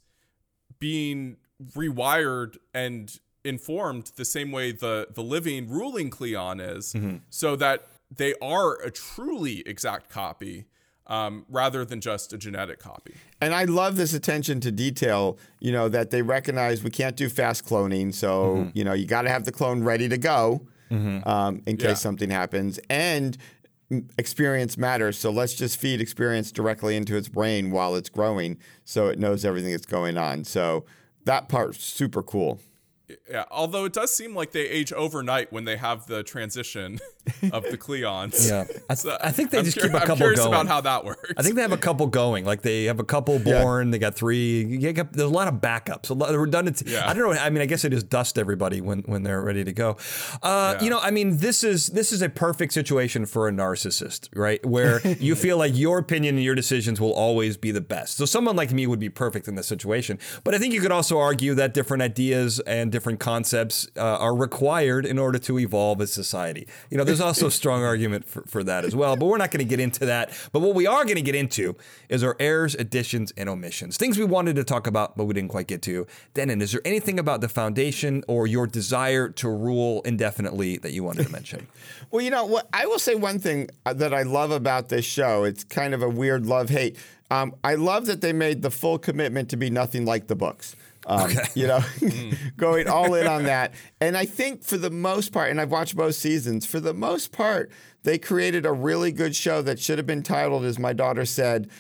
being rewired and informed the same way the the living ruling Cleon is, mm-hmm. so that they are a truly exact copy. Um, rather than just a genetic copy. And I love this attention to detail, you know, that they recognize we can't do fast cloning. So, mm-hmm. you know, you got to have the clone ready to go mm-hmm. um, in case yeah. something happens. And experience matters. So let's just feed experience directly into its brain while it's growing so it knows everything that's going on. So that part's super cool. Yeah, although it does seem like they age overnight when they have the transition of the Cleons. Yeah, I, th- I think they I'm just keep a couple I'm curious going. about how that works. I think they have a couple going. Like they have a couple born. Yeah. They got three. Got, there's a lot of backups, a lot of redundancy. Yeah. I don't know. I mean, I guess they just dust everybody when when they're ready to go. Uh, yeah. You know, I mean, this is this is a perfect situation for a narcissist, right? Where you feel like your opinion and your decisions will always be the best. So someone like me would be perfect in this situation. But I think you could also argue that different ideas and different concepts uh, are required in order to evolve as society. You know, there's also a strong argument for, for that as well, but we're not going to get into that. But what we are going to get into is our errors, additions, and omissions. Things we wanted to talk about, but we didn't quite get to. Dennin, is there anything about the foundation or your desire to rule indefinitely that you wanted to mention? well, you know, what I will say one thing uh, that I love about this show. It's kind of a weird love hate. Um, I love that they made the full commitment to be nothing like the books. Um, okay. You know, going all in on that. And I think for the most part, and I've watched both seasons, for the most part, they created a really good show that should have been titled, as my daughter said,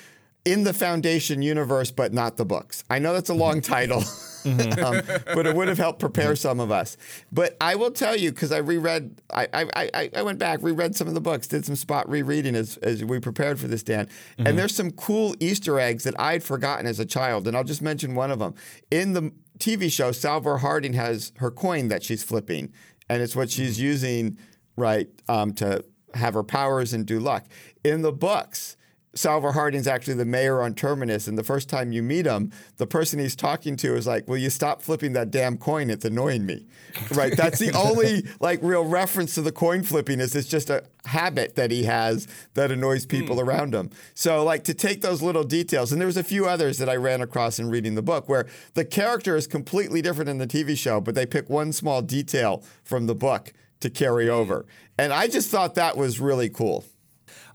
In the Foundation Universe, but not the books. I know that's a long title. Mm-hmm. um, but it would have helped prepare some of us. But I will tell you because I reread, I, I, I, I, went back, reread some of the books, did some spot rereading as, as we prepared for this, Dan. Mm-hmm. And there's some cool Easter eggs that I'd forgotten as a child, and I'll just mention one of them. In the TV show, Salvor Hardin has her coin that she's flipping, and it's what she's mm-hmm. using, right, um, to have her powers and do luck. In the books, Salvor Hardin's actually the mayor on Terminus, and the first time you meet him, the person he's talking to is like, "Will you stop flipping that damn coin? It's annoying me." Right? That's the only like real reference to the coin flipping. Is it's just a habit that he has that annoys people mm. around him. So like to take those little details, and there was a few others that I ran across in reading the book where the character is completely different in the TV show, but they pick one small detail from the book to carry over, and I just thought that was really cool.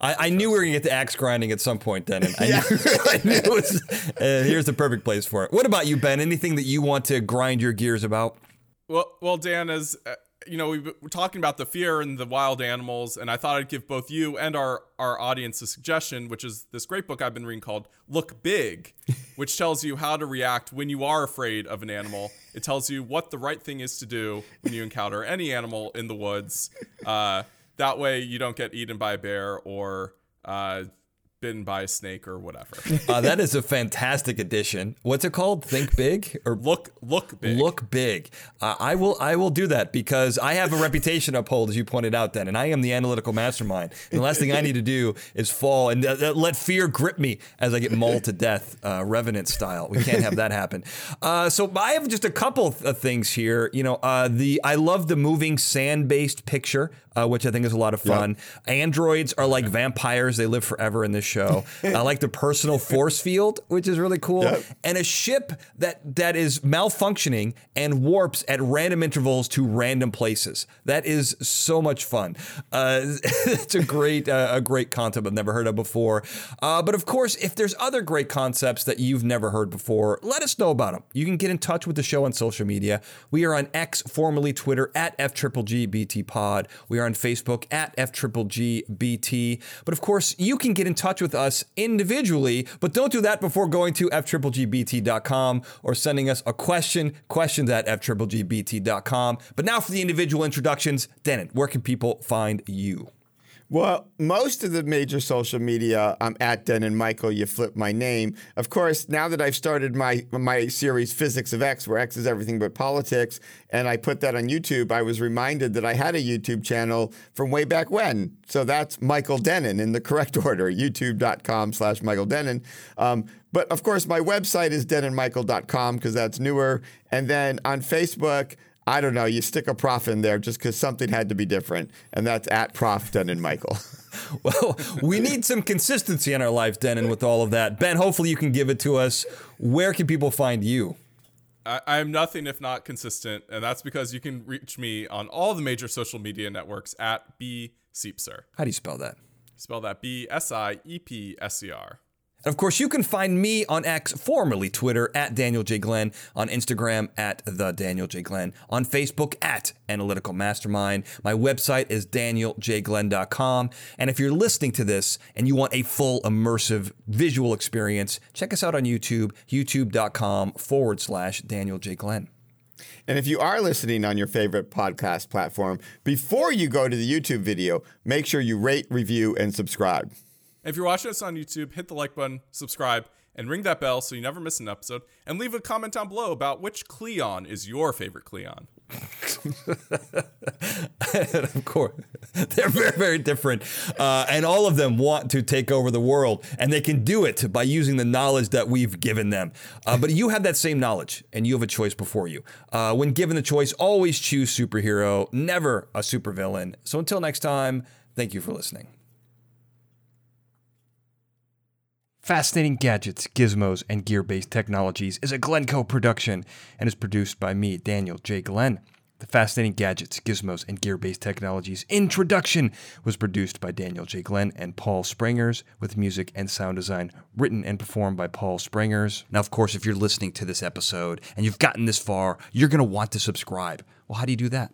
I, I, knew we were gonna get to axe grinding at some point, then. I, yeah. knew, I knew it was. Uh, here's the perfect place for it. What about you, Ben? Anything that you want to grind your gears about? Well, well, Dan, as uh, you know, we we're talking about the fear and the wild animals, and I thought I'd give both you and our our audience a suggestion, which is this great book I've been reading called "Look Big," which tells you how to react when you are afraid of an animal. It tells you what the right thing is to do when you encounter any animal in the woods. Uh, that way you don't get eaten by a bear or uh, bitten by a snake or whatever. uh, that is a fantastic addition. What's it called? Think big or look look big. Look big. Uh, I will I will do that because I have a reputation uphold, as you pointed out. Then, and I am the analytical mastermind. And the last thing I need to do is fall and uh, let fear grip me as I get mauled to death, uh, revenant style. We can't have that happen. Uh, so I have just a couple of things here. You know, uh, the I love the moving sand based picture uh, which I think is a lot of fun. Yep. Androids are like vampires; they live forever in this show. I like the personal force field, which is really cool, yep. and a ship that that is malfunctioning and warps at random intervals to random places. That is so much fun. Uh, it's a great uh, a great concept I've never heard of before. Uh, but of course, if there's other great concepts that you've never heard before, let us know about them. You can get in touch with the show on social media. We are on X, formerly Twitter, at F Triple G Pod. We are on Facebook at FGGBT. But of course, you can get in touch with us individually, but don't do that before going to FGGBT.com or sending us a question, questions at FGGBT.com. But now for the individual introductions. Dennin, where can people find you? Well, most of the major social media, I'm at Dennin Michael. You flip my name. Of course, now that I've started my my series Physics of X, where X is everything but politics, and I put that on YouTube, I was reminded that I had a YouTube channel from way back when. So that's Michael Dennin in the correct order, youtube.com slash Michael Dennin. Um, but of course, my website is denninmichael.com because that's newer. And then on Facebook, I don't know, you stick a prof in there just because something had to be different. And that's at Prof Dennin Michael. well, we need some consistency in our lives, Dennin, with all of that. Ben, hopefully you can give it to us. Where can people find you? I, am nothing if not consistent, and that's because you can reach me on all the major social media networks at B Siepser. How do you spell that? Spell that B S I E P S E R. And of course, you can find me on X, formerly Twitter, at Daniel J. Glenn, on Instagram at the Daniel J. Glenn, on Facebook at Analytical Mastermind. My website is danieljglenn.com. And if you're listening to this and you want a full immersive visual experience, check us out on YouTube, youtube.com forward slash Daniel J. Glenn. And if you are listening on your favorite podcast platform, before you go to the YouTube video, make sure you rate, review, and subscribe. If you're watching us on YouTube, hit the like button, subscribe, and ring that bell so you never miss an episode. And leave a comment down below about which Cleon is your favorite Cleon. of course, they're very, very different. Uh, and all of them want to take over the world. And they can do it by using the knowledge that we've given them. Uh, but you have that same knowledge, and you have a choice before you. Uh, when given the choice, always choose superhero, never a supervillain. So until next time, thank you for listening. Fascinating Gadgets, Gizmos, and Gear Based Technologies is a Glencoe production and is produced by me, Daniel J. Glenn. The Fascinating Gadgets, Gizmos, and Gear Based Technologies introduction was produced by Daniel J. Glenn and Paul Springers, with music and sound design written and performed by Paul Springers. Now, of course, if you're listening to this episode and you've gotten this far, you're going to want to subscribe. Well, how do you do that?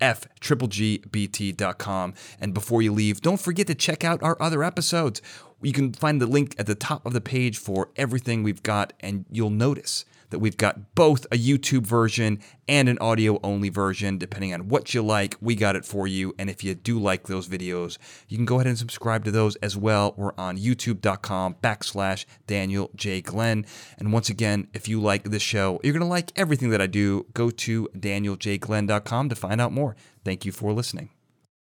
fggbT.com. And before you leave, don't forget to check out our other episodes. You can find the link at the top of the page for everything we've got, and you'll notice that we've got both a YouTube version and an audio only version. Depending on what you like, we got it for you. And if you do like those videos, you can go ahead and subscribe to those as well. We're on youtube.com backslash Daniel J. Glenn. And once again, if you like this show, you're going to like everything that I do. Go to danieljglenn.com to find out more. Thank you for listening.